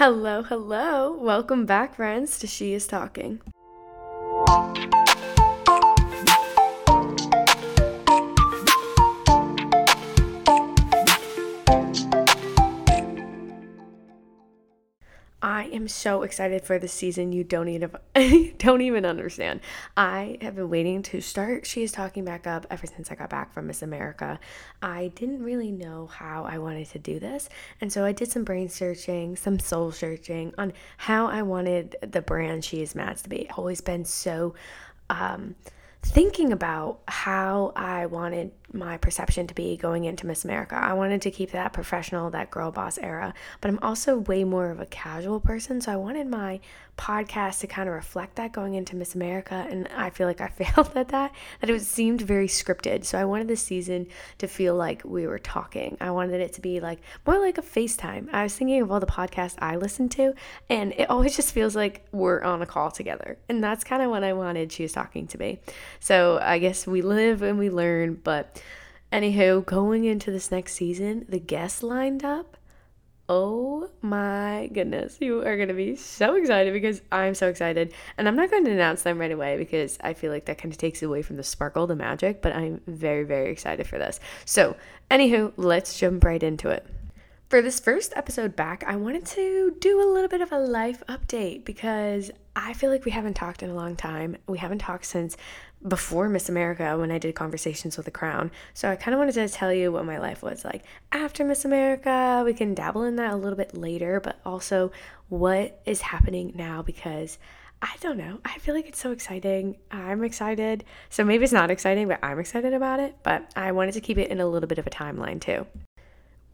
Hello, hello. Welcome back, friends, to She is Talking. Am so excited for this season. You don't even don't even understand. I have been waiting to start. She is talking back up ever since I got back from Miss America. I didn't really know how I wanted to do this, and so I did some brain searching, some soul searching on how I wanted the brand She is Mads to be. I've always been so um, thinking about how I wanted my perception to be going into Miss America. I wanted to keep that professional, that girl boss era, but I'm also way more of a casual person. So I wanted my podcast to kind of reflect that going into Miss America. And I feel like I failed at that, that it seemed very scripted. So I wanted this season to feel like we were talking. I wanted it to be like more like a FaceTime. I was thinking of all the podcasts I listen to, and it always just feels like we're on a call together. And that's kind of what I wanted She was Talking to be. So I guess we live and we learn, but Anywho, going into this next season, the guests lined up. Oh my goodness, you are going to be so excited because I'm so excited. And I'm not going to announce them right away because I feel like that kind of takes away from the sparkle, the magic, but I'm very, very excited for this. So, anywho, let's jump right into it. For this first episode back, I wanted to do a little bit of a life update because I feel like we haven't talked in a long time. We haven't talked since before Miss America when I did conversations with the crown. So I kind of wanted to tell you what my life was like after Miss America. We can dabble in that a little bit later, but also what is happening now because I don't know. I feel like it's so exciting. I'm excited. So maybe it's not exciting, but I'm excited about it. But I wanted to keep it in a little bit of a timeline too.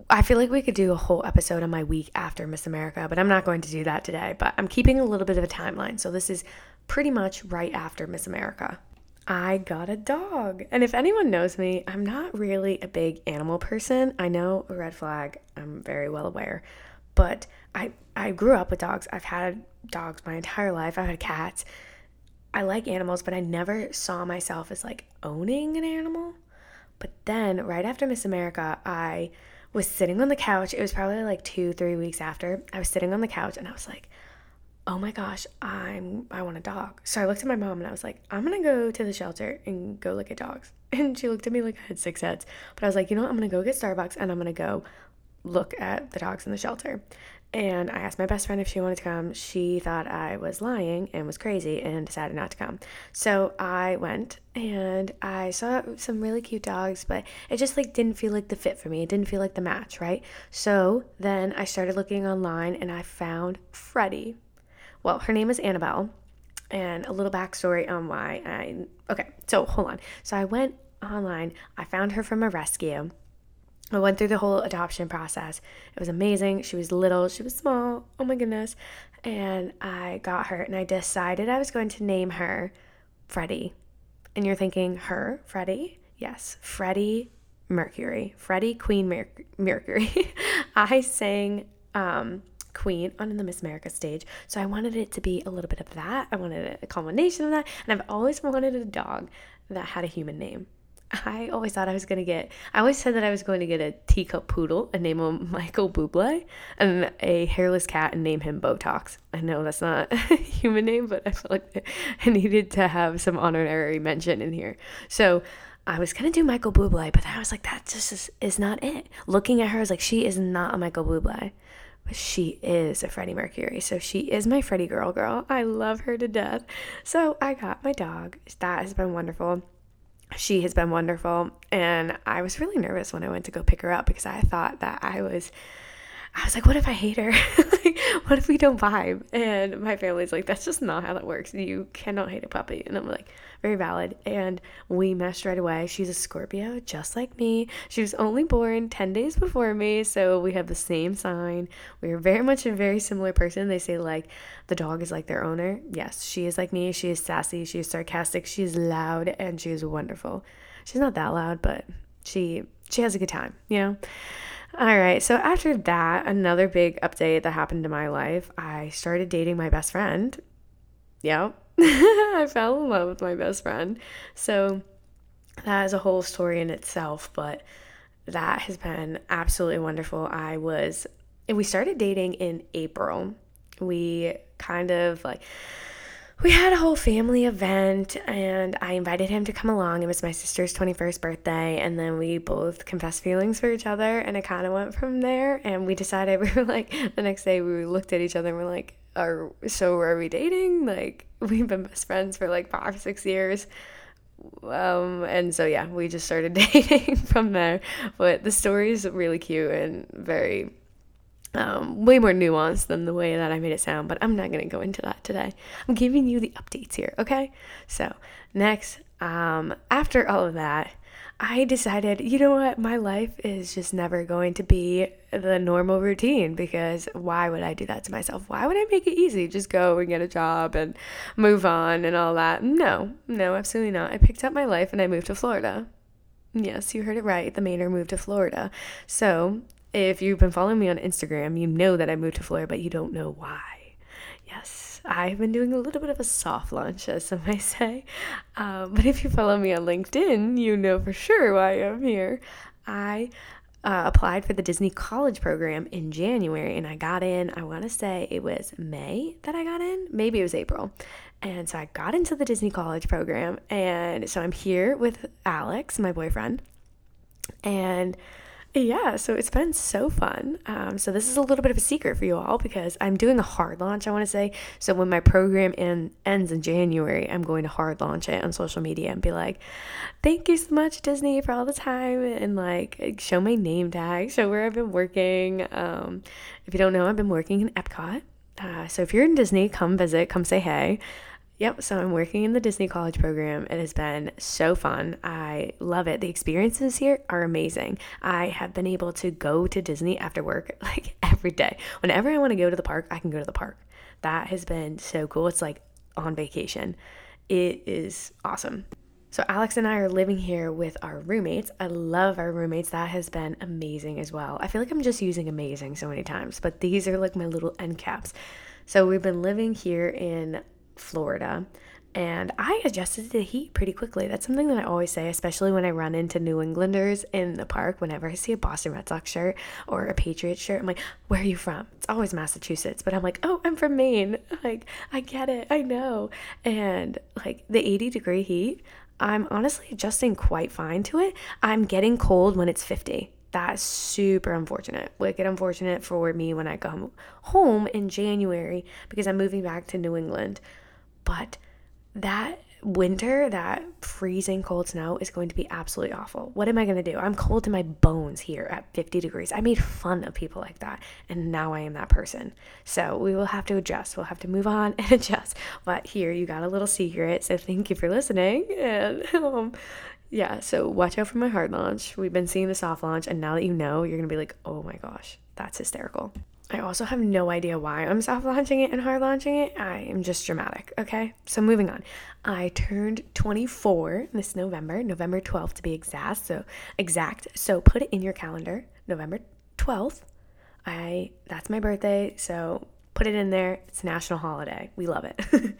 I feel like we could do a whole episode on my week after Miss America, but I'm not going to do that today. But I'm keeping a little bit of a timeline. So this is pretty much right after Miss America. I got a dog. And if anyone knows me, I'm not really a big animal person. I know a red flag, I'm very well aware. But I I grew up with dogs. I've had dogs my entire life. I've had cats. I like animals, but I never saw myself as like owning an animal. But then right after Miss America, I was sitting on the couch. It was probably like 2 3 weeks after. I was sitting on the couch and I was like, oh my gosh, I'm I want a dog. So I looked at my mom and I was like, I'm gonna go to the shelter and go look at dogs. And she looked at me like I had six heads. But I was like, you know what? I'm gonna go get Starbucks and I'm gonna go look at the dogs in the shelter. And I asked my best friend if she wanted to come. She thought I was lying and was crazy and decided not to come. So I went and I saw some really cute dogs, but it just like didn't feel like the fit for me. It didn't feel like the match, right? So then I started looking online and I found Freddie. Well, her name is Annabelle, and a little backstory on why I. Okay, so hold on. So I went online, I found her from a rescue. I went through the whole adoption process. It was amazing. She was little, she was small. Oh my goodness. And I got her and I decided I was going to name her Freddie. And you're thinking, her, Freddie? Yes, Freddie Mercury. Freddie Queen Mer- Mercury. I sang um, queen on the Miss America stage. So I wanted it to be a little bit of that. I wanted a combination of that. And I've always wanted a dog that had a human name. I always thought I was to get, I always said that I was going to get a teacup poodle and name him Michael Bublé and a hairless cat and name him Botox. I know that's not a human name, but I felt like I needed to have some honorary mention in here. So I was to do Michael Bublé, but I was like, that just is, is not it. Looking at her, I was like, she is not a Michael Bublé but she is a Freddie Mercury. So she is my Freddie girl girl. I love her to death. So I got my dog. That has been wonderful. She has been wonderful. And I was really nervous when I went to go pick her up because I thought that I was I was like, what if I hate her? like, what if we don't vibe? And my family's like, that's just not how that works. You cannot hate a puppy. And I'm like, very valid. And we meshed right away. She's a Scorpio, just like me. She was only born 10 days before me. So we have the same sign. We are very much a very similar person. They say, like, the dog is like their owner. Yes, she is like me. She is sassy. She is sarcastic. She is loud. And she is wonderful. She's not that loud, but she she has a good time, you know? All right. So after that, another big update that happened to my life, I started dating my best friend. Yep. I fell in love with my best friend. So that is a whole story in itself, but that has been absolutely wonderful. I was and we started dating in April. We kind of like we had a whole family event and I invited him to come along. It was my sister's 21st birthday. And then we both confessed feelings for each other. And it kind of went from there. And we decided, we were like, the next day we looked at each other and we're like, are, so are we dating? Like, we've been best friends for like five, six years. Um, and so, yeah, we just started dating from there. But the story is really cute and very um, way more nuanced than the way that I made it sound, but I'm not going to go into that today. I'm giving you the updates here, okay? So, next, um, after all of that, I decided, you know what, my life is just never going to be the normal routine because why would I do that to myself? Why would I make it easy? Just go and get a job and move on and all that. No, no, absolutely not. I picked up my life and I moved to Florida. Yes, you heard it right. The Mainer moved to Florida. So if you've been following me on Instagram, you know that I moved to Florida, but you don't know why. Yes, I've been doing a little bit of a soft launch, as some may say. Um, but if you follow me on LinkedIn, you know for sure why I'm here. I uh, applied for the Disney College program in January and I got in, I want to say it was May that I got in. Maybe it was April. And so I got into the Disney College program. And so I'm here with Alex, my boyfriend. And yeah, so it's been so fun. Um, so this is a little bit of a secret for you all because I'm doing a hard launch. I want to say so when my program in, ends in January, I'm going to hard launch it on social media and be like, "Thank you so much, Disney, for all the time," and like show my name tag, show where I've been working. Um, if you don't know, I've been working in Epcot. Uh, so if you're in Disney, come visit, come say hey. Yep, so I'm working in the Disney College program. It has been so fun. I love it. The experiences here are amazing. I have been able to go to Disney after work like every day. Whenever I want to go to the park, I can go to the park. That has been so cool. It's like on vacation. It is awesome. So, Alex and I are living here with our roommates. I love our roommates. That has been amazing as well. I feel like I'm just using amazing so many times, but these are like my little end caps. So, we've been living here in Florida. And I adjusted to the heat pretty quickly. That's something that I always say, especially when I run into New Englanders in the park. Whenever I see a Boston Red Sox shirt or a Patriots shirt, I'm like, where are you from? It's always Massachusetts. But I'm like, oh, I'm from Maine. Like, I get it. I know. And like the 80 degree heat, I'm honestly adjusting quite fine to it. I'm getting cold when it's 50 that's super unfortunate. Wicked unfortunate for me when I come home in January because I'm moving back to New England. But that winter, that freezing cold snow is going to be absolutely awful. What am I going to do? I'm cold to my bones here at 50 degrees. I made fun of people like that, and now I am that person. So we will have to adjust. We'll have to move on and adjust. But here, you got a little secret. So thank you for listening. And um, yeah, so watch out for my hard launch. We've been seeing the soft launch, and now that you know, you're gonna be like, oh my gosh, that's hysterical. I also have no idea why I'm soft launching it and hard launching it. I am just dramatic. Okay, so moving on. I turned 24 this November, November 12th to be exact. So exact. So put it in your calendar, November 12th. I that's my birthday. So put it in there. It's a national holiday. We love it.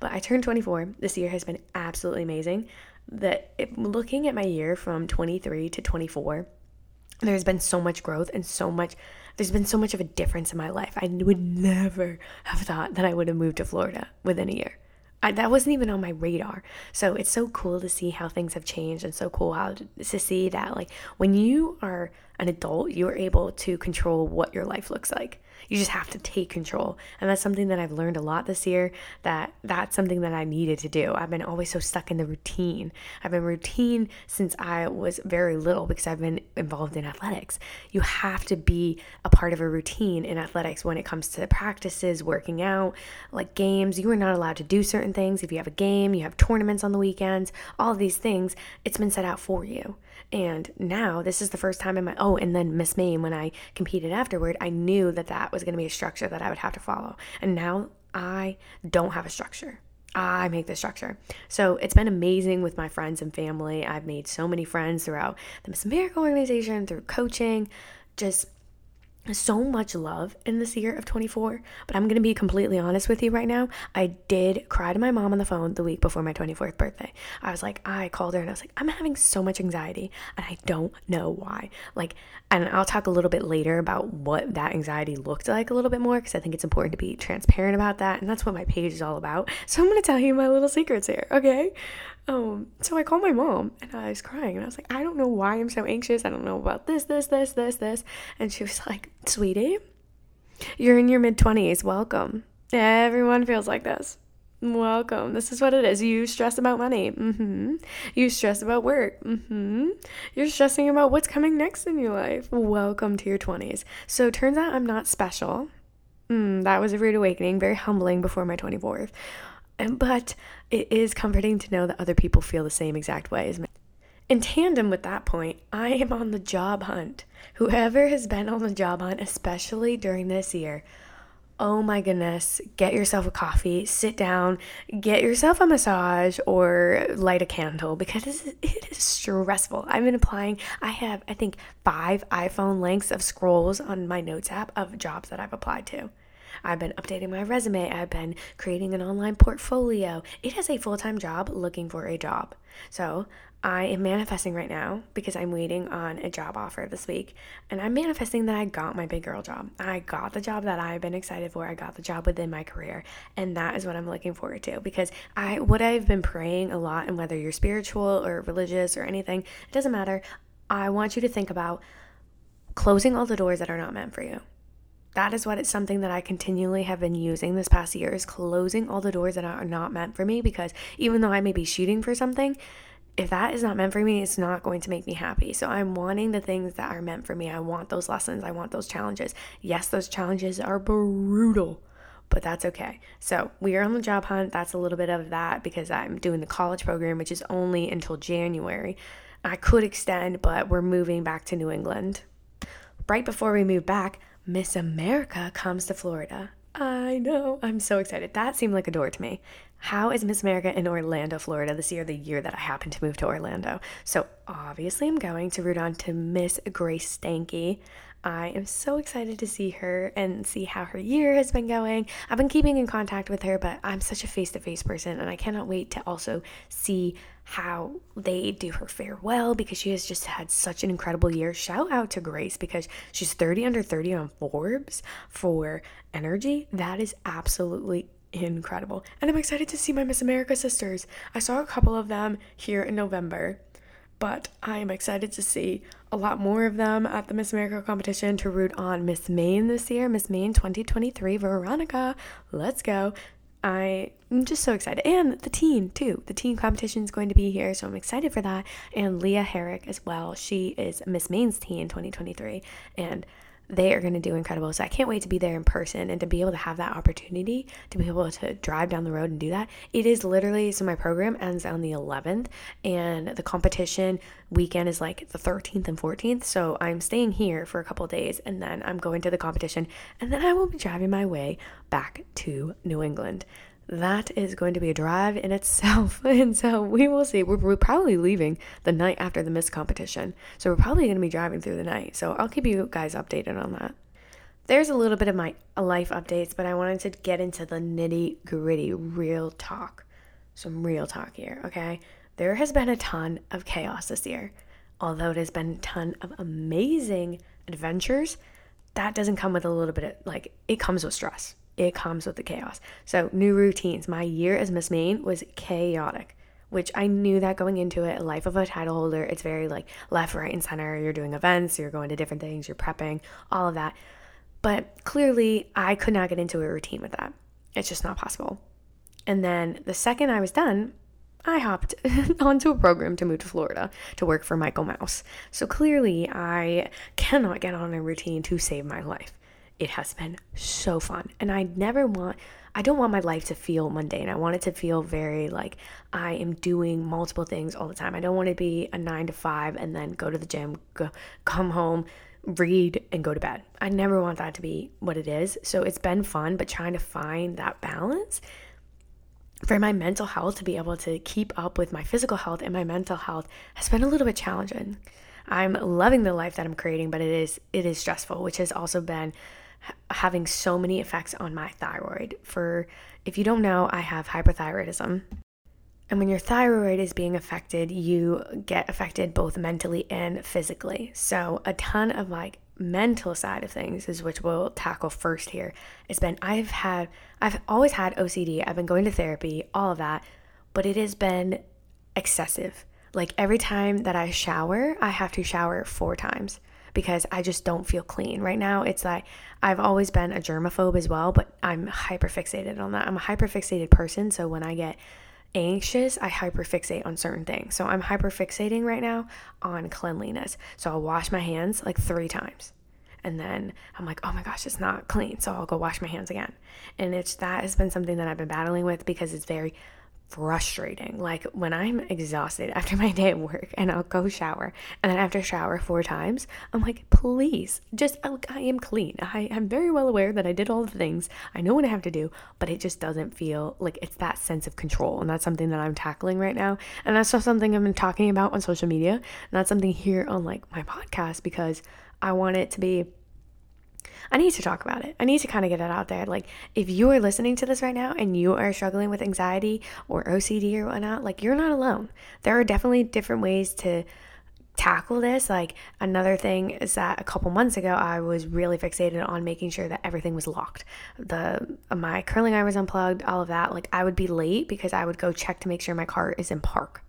but I turned 24. This year has been absolutely amazing that looking at my year from 23 to 24, there's been so much growth and so much there's been so much of a difference in my life. I would never have thought that I would have moved to Florida within a year. I, that wasn't even on my radar. So it's so cool to see how things have changed and so cool how to, to see that like when you are an adult, you are able to control what your life looks like. You just have to take control. And that's something that I've learned a lot this year that that's something that I needed to do. I've been always so stuck in the routine. I've been routine since I was very little because I've been involved in athletics. You have to be a part of a routine in athletics when it comes to practices, working out, like games. You are not allowed to do certain things. If you have a game, you have tournaments on the weekends, all of these things, it's been set out for you. And now this is the first time in my oh, and then Miss Maine when I competed afterward, I knew that that was going to be a structure that I would have to follow. And now I don't have a structure. I make the structure. So it's been amazing with my friends and family. I've made so many friends throughout the Miss America organization, through coaching, just so much love in this year of 24, but I'm to be completely honest with you right now. I did cry to my mom on the phone the week before my 24th birthday. I was like, I called her and I was like, I'm having so much anxiety and I don't know why. Like, and I'll talk a little bit later about what that anxiety looked like a little bit more because I think it's important to be transparent about that. And that's what my page is all about. So I'm to tell you my little secrets here, okay? Um, so I called my mom and I was crying and I was like, I don't know why I'm so anxious. I don't know about this, this, this, this, this. And she was like, Sweetie, you're in your mid 20s. Welcome. Everyone feels like this. Welcome. This is what it is. You stress about money. Mm-hmm. You stress about work. Mm-hmm. You're stressing about what's coming next in your life. Welcome to your 20s. So turns out I'm not special. Mm, that was a rude awakening, very humbling before my 24th. But it is comforting to know that other people feel the same exact way as me. In tandem with that point, I am on the job hunt. Whoever has been on the job hunt, especially during this year, oh my goodness, get yourself a coffee, sit down, get yourself a massage, or light a candle because it is stressful. I've been applying, I have, I think, five iPhone lengths of scrolls on my notes app of jobs that I've applied to. I've been updating my resume. I've been creating an online portfolio. It is a full time job looking for a job. So I am manifesting right now because I'm waiting on a job offer this week. And I'm manifesting that I got my big girl job. I got the job that I've been excited for. I got the job within my career. And that is what I'm looking forward to because I what I've been praying a lot, and whether you're spiritual or religious or anything, it doesn't matter. I want you to think about closing all the doors that are not meant for you that is what it's something that I continually have been using this past year is closing all the doors that are not meant for me because even though I may be shooting for something, if that is not meant for me, it's not going to make me happy. So I'm wanting the things that are meant for me. I want those lessons. I want those challenges. Yes, those challenges are brutal, but that's okay. So we are on the job hunt. That's a little bit of that because I'm doing the college program, which is only until January. I could extend, but we're moving back to New England. Right before we move back, Miss America comes to Florida. I know. I'm so excited. That seemed like a door to me. How is Miss America in Orlando, Florida this year, the year that I happen to move to Orlando? So, obviously, I'm going to root on to Miss Grace Stanke. I am so excited to see her and see how her year has been going. I've been keeping in contact with her, but I'm such a face to face person, and I cannot wait to also see how they do her farewell because she has just had such an incredible year. Shout out to Grace because she's 30 under 30 on Forbes for energy. That is absolutely incredible. And I'm excited to see my Miss America sisters. I saw a couple of them here in November, but I am excited to see a lot more of them at the Miss America competition to root on Miss Maine this year. Miss Maine 2023, Veronica. Let's go. I'm just so excited. And the teen, too. The teen competition is going to be here, so I'm excited for that. And Leah Herrick as well. She is Miss Maine's teen 2023. And they are going to do incredible. So I can't wait to be there in person and to be able to have that opportunity to be able to drive down the road and do that. It is literally so my program ends on the 11th and the competition weekend is like the 13th and 14th. So I'm staying here for a couple days and then I'm going to the competition and then I will be driving my way back to New England that is going to be a drive in itself. And so we will see. We're, we're, probably leaving the night after the Miss competition. So we're probably going to be driving through the night. So I'll keep you guys updated on that. There's a little bit of my life updates, but I wanted to get into the nitty gritty, real talk. Some real talk here, okay? There has been a ton of chaos this year. Although it has been a ton of amazing adventures, that doesn't come with a little bit of like, it comes with stress it comes with the chaos. So, new routines. My year as Miss Maine was chaotic, which I knew that going into it. Life of a title holder, it's very like left, right, and center. You're doing events, you're going to different things, you're prepping, all of that. But clearly, I could not get into a routine with that. It's just not possible. And then the second I was done, I hopped onto a program to move to Florida to work for Michael Mouse. So clearly, I cannot get on a routine to save my life it has been so fun. And I never want, I don't want my life to feel mundane. I want it to feel very like I am doing multiple things all the time. I don't want to be a nine to five and then go to the gym, go, come home, read, and go to bed. I never want that to be what it is. So it's been fun, but trying to find that balance for my mental health to be able to keep up with my physical health and my mental health has been a little bit challenging. I'm loving the life that I'm creating, but it is it is stressful, which has also been having so many effects on my thyroid. For if you don't know, I have hyperthyroidism. And when your thyroid is being affected, you get affected both mentally and physically. So, a ton of like mental side of things is which we'll tackle first here. It's been I've had I've always had OCD. I've been going to therapy, all of that, but it has been excessive. Like every time that I shower, I have to shower four times because I just don't feel clean. Right now, it's like I've always been a germaphobe as well, but I'm hyper fixated on that. I'm a hyper fixated person, so when I get anxious, I hyperfixate on certain things. So I'm hyperfixating right now on cleanliness. So I'll wash my hands like three times. And then I'm like, oh my gosh, it's not clean. So I'll go wash my hands again. And it's that has been something that I've been battling with because it's very frustrating. Like when I'm exhausted after my day at work and I'll go shower and then after shower four times, I'm like, please, just I, I am clean. I am very well aware that I did all the things. I know what I have to do, but it just doesn't feel like it's that sense of control. And that's something that I'm tackling right now. And that's just something I've been talking about on social media. And that's something here on like my podcast because I want it to be I need to talk about it. I need to kind of get it out there. Like, if you are listening to this right now and you are struggling with anxiety or OCD or whatnot, like, you're not alone. There are definitely different ways to tackle this. Like, another thing is that a couple months ago, I was really fixated on making sure that everything was locked. The my curling iron was unplugged, all of that. Like, I would be late because I would go check to make sure my car is in park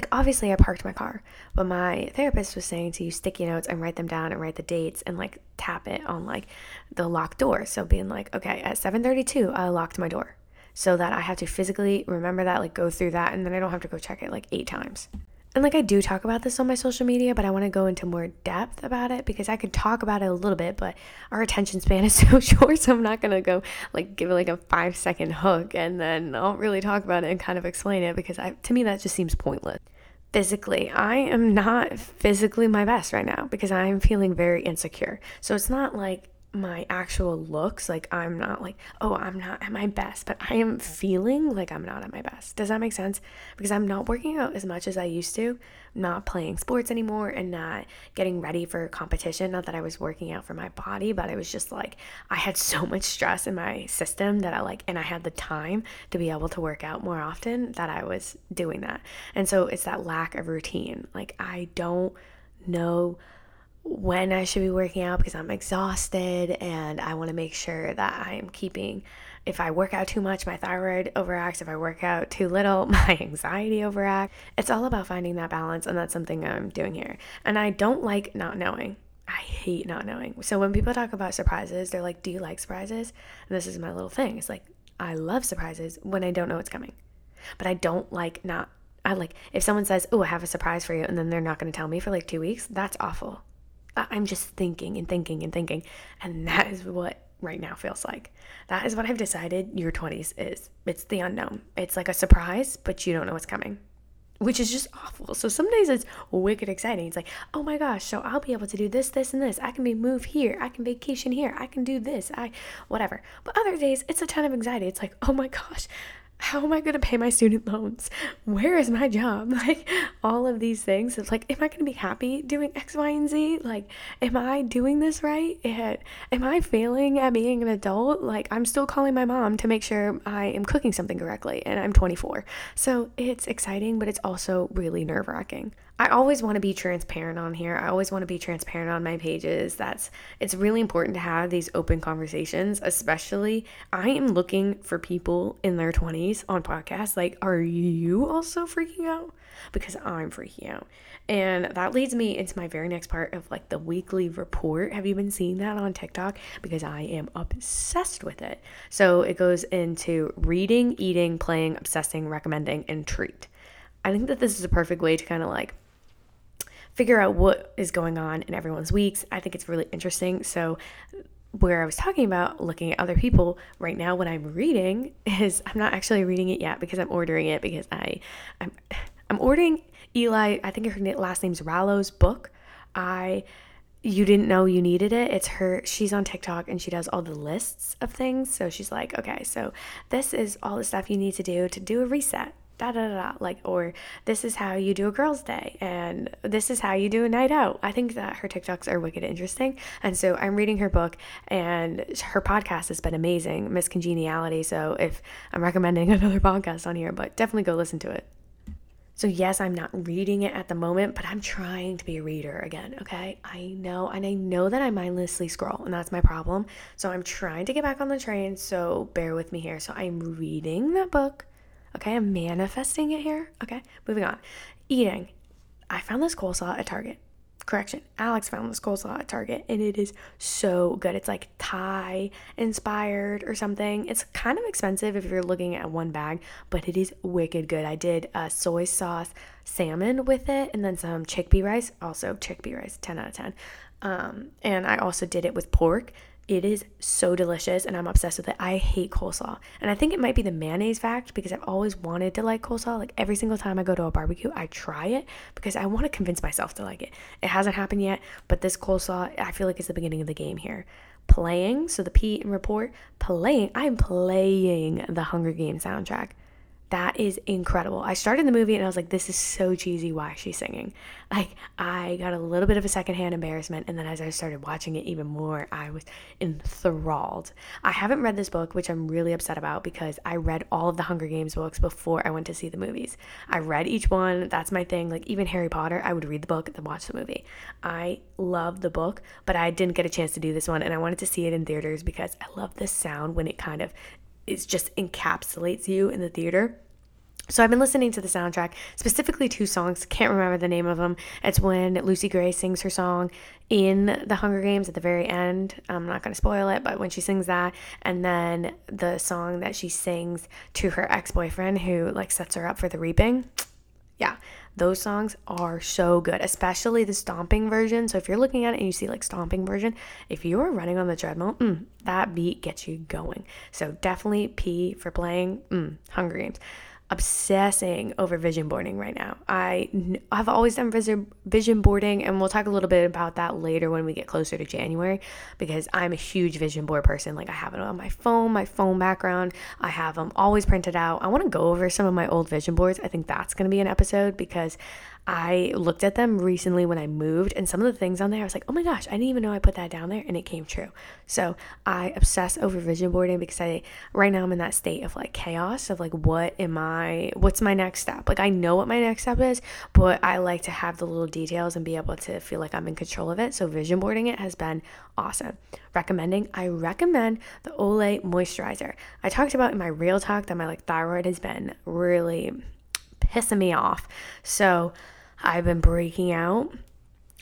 like obviously I parked my car, but my therapist was saying to use sticky notes and write them down and write the dates and like tap it on like the locked door. So being like, okay, at 7:32 I locked my door. So that I have to physically remember that, like go through that and then I don't have to go check it like 8 times. And like I do talk about this on my social media, but I want to go into more depth about it because I could talk about it a little bit, but our attention span is so short, so I'm not gonna go like give it like a five second hook and then I'll really talk about it and kind of explain it because I to me that just seems pointless. Physically, I am not physically my best right now because I'm feeling very insecure. So it's not like my actual looks like i'm not like oh i'm not at my best but i am feeling like i'm not at my best. Does that make sense? Because i'm not working out as much as i used to not playing sports anymore and not getting ready for competition. Not that i was working out for my body but it was just like i had so much stress in my system that i like and i had the time to be able to work out more often that i was doing that. And so it's that lack of routine. Like i don't know when I should be working out because I'm exhausted and I want to make sure that I am keeping. If I work out too much, my thyroid overacts. If I work out too little, my anxiety overacts. It's all about finding that balance, and that's something I'm doing here. And I don't like not knowing. I hate not knowing. So when people talk about surprises, they're like, Do you like surprises? And this is my little thing. It's like, I love surprises when I don't know what's coming. But I don't like not. I like if someone says, Oh, I have a surprise for you, and then they're not going to tell me for like two weeks, that's awful I'm just thinking and thinking and thinking. And that is what right now feels like. That is what I've decided your 20s is. It's the unknown. It's like a surprise, but you don't know what's coming, which is just awful. So some days it's wicked exciting. It's like, oh my gosh, so I'll be able to do this, this, and this. I can be move here. I can vacation here. I can do this. I, whatever. But other days it's a ton of anxiety. It's like, oh my gosh, how am I going to pay my student loans? Where is my job? Like all of these things. It's like, am I going to be happy doing X, Y, and Z? Like, am I doing this right? am I failing at being an adult? Like, I'm still calling my mom to make sure I am cooking something correctly, and I'm 24. So it's exciting, but it's also really nerve wracking. I always want to be transparent on here. I always want to be transparent on my pages. That's it's really important to have these open conversations, especially I am looking for people in their 20s on podcasts like are you also freaking out? Because I'm freaking out. And that leads me into my very next part of like the weekly report. Have you been seeing that on TikTok? Because I am obsessed with it. So it goes into reading, eating, playing, obsessing, recommending, and treat. I think that this is a perfect way to kind of like figure out what is going on in everyone's weeks. I think it's really interesting. So, where I was talking about looking at other people right now, what I'm reading is I'm not actually reading it yet because I'm ordering it because I I'm I'm ordering Ellie. I think her last name's Rallo's book. I you didn't know you needed it. It's her, she's on TikTok and she does all the lists of things. So she's like, okay, so this is all the stuff you need to do to do a reset da da da, like, or this is how you do a girl's day, and this is how you do a night out. I think that her TikToks are wicked interesting. And so I'm reading her book, and her podcast has been amazing, Miss Congeniality. So if I'm recommending another podcast on here, but definitely go listen to it. So, yes, I'm not reading it at the moment, but I'm trying to be a reader again, okay? I know, and I know that I mindlessly scroll, and that's my problem. So, I'm trying to get back on the train, so bear with me here. So, I'm reading that book, okay? I'm manifesting it here, okay? Moving on. Eating. I found this coleslaw at Target correction, Alex found this coleslaw at Target and it is so good. It's like Thai inspired or something. It's kind of expensive if you're looking at one bag, but it is wicked good. I did a soy sauce salmon with it and then some chickpea rice, also chickpea rice, 10 out of 10. Um, and I also did it with pork. It is so delicious and I'm obsessed with it. I hate coleslaw. And I think it might be the mayonnaise fact because I've always wanted to like coleslaw. Like every single time I go to a barbecue, I try it because I want to convince myself to like it. It hasn't happened yet, but this coleslaw, I feel like it's the beginning of the game here. Playing, so the P and report, playing, I'm playing the Hunger Games soundtrack. That is incredible. I started the movie and I was like, this is so cheesy. Why is she singing? Like, I got a little bit of a secondhand embarrassment. And then as I started watching it even more, I was enthralled. I haven't read this book, which I'm really upset about because I read all of the Hunger Games books before I went to see the movies. I read each one. That's my thing. Like, even Harry Potter, I would read the book and then watch the movie. I love the book, but I didn't get a chance to do this one. And I wanted to see it in theaters because I love the sound when it kind of it just encapsulates you in the theater. So I've been listening to the soundtrack, specifically two songs. Can't remember the name of them. It's when Lucy Gray sings her song in the Hunger Games at the very end. I'm not going to spoil it, but when she sings that, and then the song that she sings to her ex-boyfriend who like sets her up for the reaping. Yeah, those songs are so good, especially the stomping version. So if you're looking at it and you see like stomping version, if you're running on the treadmill, mm, that beat gets you going. So definitely P for playing mm, Hunger Games obsessing over vision boarding right now. I I've always done vision boarding and we'll talk a little bit about that later when we get closer to January because I'm a huge vision board person. Like I have it on my phone, my phone background. I have them always printed out. I want to go over some of my old vision boards. I think that's going to be an episode because I looked at them recently when I moved, and some of the things on there, I was like, oh my gosh, I didn't even know I put that down there, and it came true. So I obsess over vision boarding because I, right now, I'm in that state of like chaos of like, what am I, what's my next step? Like, I know what my next step is, but I like to have the little details and be able to feel like I'm in control of it. So vision boarding it has been awesome. Recommending, I recommend the Olay moisturizer. I talked about in my real talk that my like thyroid has been really pissing me off. So I've been breaking out.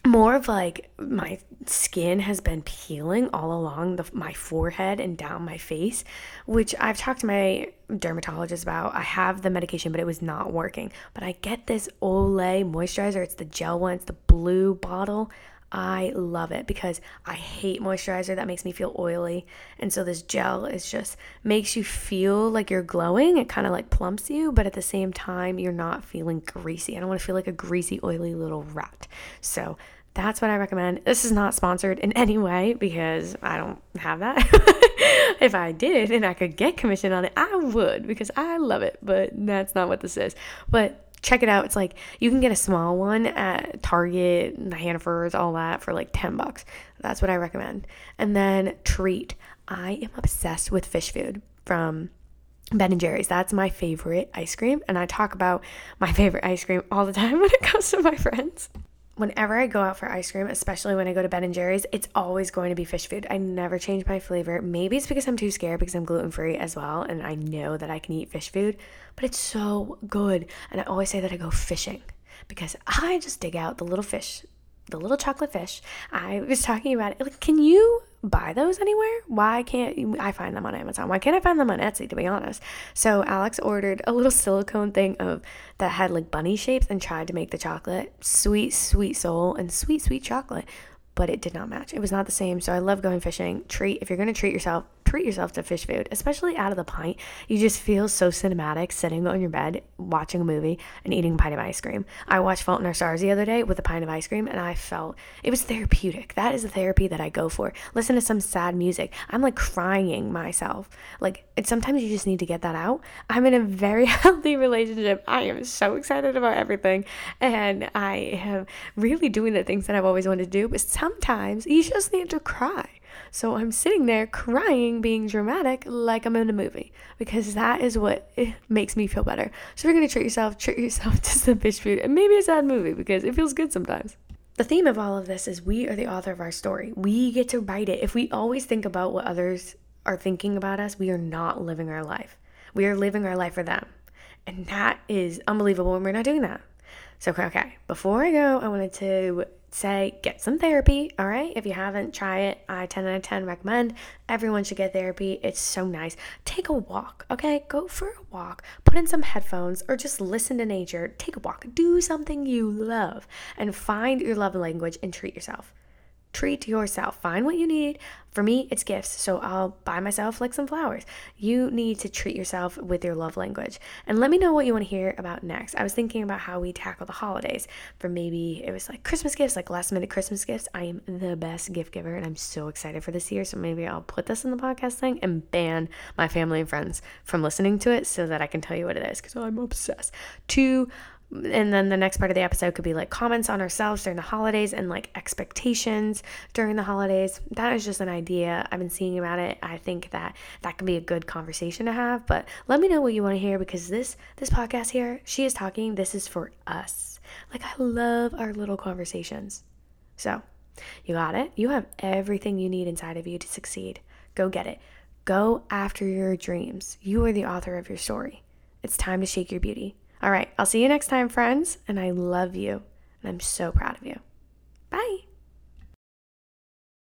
More of like my skin has been peeling all along the, my forehead and down my face, which I've talked to my dermatologist about. I have the medication, but it was not working. But I get this Olay moisturizer. It's the gel one, it's the blue bottle. I love it because I hate moisturizer that makes me feel oily. And so this gel is just makes you feel like you're glowing. It kind of like plumps you, but at the same time, you're not feeling greasy. I don't want to feel like a greasy, oily little rat. So that's what I recommend. This is not sponsored in any way because I don't have that. if I did and I could get commission on it, I would because I love it. But that's not what this is. But check it out. It's like you can get a small one at Target, and Hannaford's, all that for like 10 bucks. That's what I recommend. And then treat. I am obsessed with fish food from Ben and Jerry's. That's my favorite ice cream. And I talk about my favorite ice cream all the time when it comes to my friends whenever I go out for ice cream, especially when I go to Ben and Jerry's, it's always going to be fish food. I never change my flavor. Maybe it's because I'm too scared because I'm gluten free as well, and I know that I can eat fish food, but it's so good. And I always say that I go fishing because I just dig out the little fish, the little chocolate fish. I was talking about it. Like, can you buy those anywhere? Why can't I find them on Amazon? Why can't I find them on Etsy to be honest? So Alex ordered a little silicone thing of that had like bunny shapes and tried to make the chocolate sweet sweet soul and sweet sweet chocolate, but it did not match. It was not the same. So I love going fishing. Treat if you're to treat yourself, treat yourself to fish food, especially out of the pint. You just feel so cinematic sitting on your bed watching a movie and eating a pint of ice cream. I watched Fault in Our Stars the other day with a pint of ice cream and I felt it was therapeutic. That is the therapy that I go for. Listen to some sad music. I'm like crying myself. Like, sometimes you just need to get that out. I'm in a very healthy relationship. I am so excited about everything and I am really doing the things that I've always wanted to do, but sometimes you just need to cry. So I'm sitting there crying, being dramatic like I'm in a movie because that is what eh, makes me feel better. So if you're gonna treat yourself, treat yourself to some fish food and maybe a sad movie because it feels good sometimes. The theme of all of this is we are the author of our story. We get to write it. If we always think about what others are thinking about us, we are not living our life. We are living our life for them. And that is unbelievable when we're not doing that. So, okay, before I go, I wanted to say get some therapy. All right. If you haven't, try it. I 10 out of 10 recommend. Everyone should get therapy. It's so nice. Take a walk. Okay. Go for a walk. Put in some headphones or just listen to nature. Take a walk. Do something you love and find your love language and treat yourself treat yourself. Find what you need. For me, it's gifts. So I'll buy myself like some flowers. You need to treat yourself with your love language. And let me know what you want to hear about next. I was thinking about how we tackle the holidays. For maybe it was like Christmas gifts, like last minute Christmas gifts. I am the best gift giver and I'm so excited for this year. So maybe I'll put this in the podcast thing and ban my family and friends from listening to it so that I can tell you what it is because I'm obsessed. To and then the next part of the episode could be like comments on ourselves during the holidays and like expectations during the holidays. That is just an idea. I've been seeing about it. I think that that can be a good conversation to have. But let me know what you want to hear because this this podcast here she is talking. This is for us. Like i love our little conversations. So you got it. You have everything you need inside of you to succeed. Go get it. Go after your dreams. You are the author of your story. It's time to shake your beauty all right, I'll see you next time, friends, and I love you, and I'm so proud of you. Bye.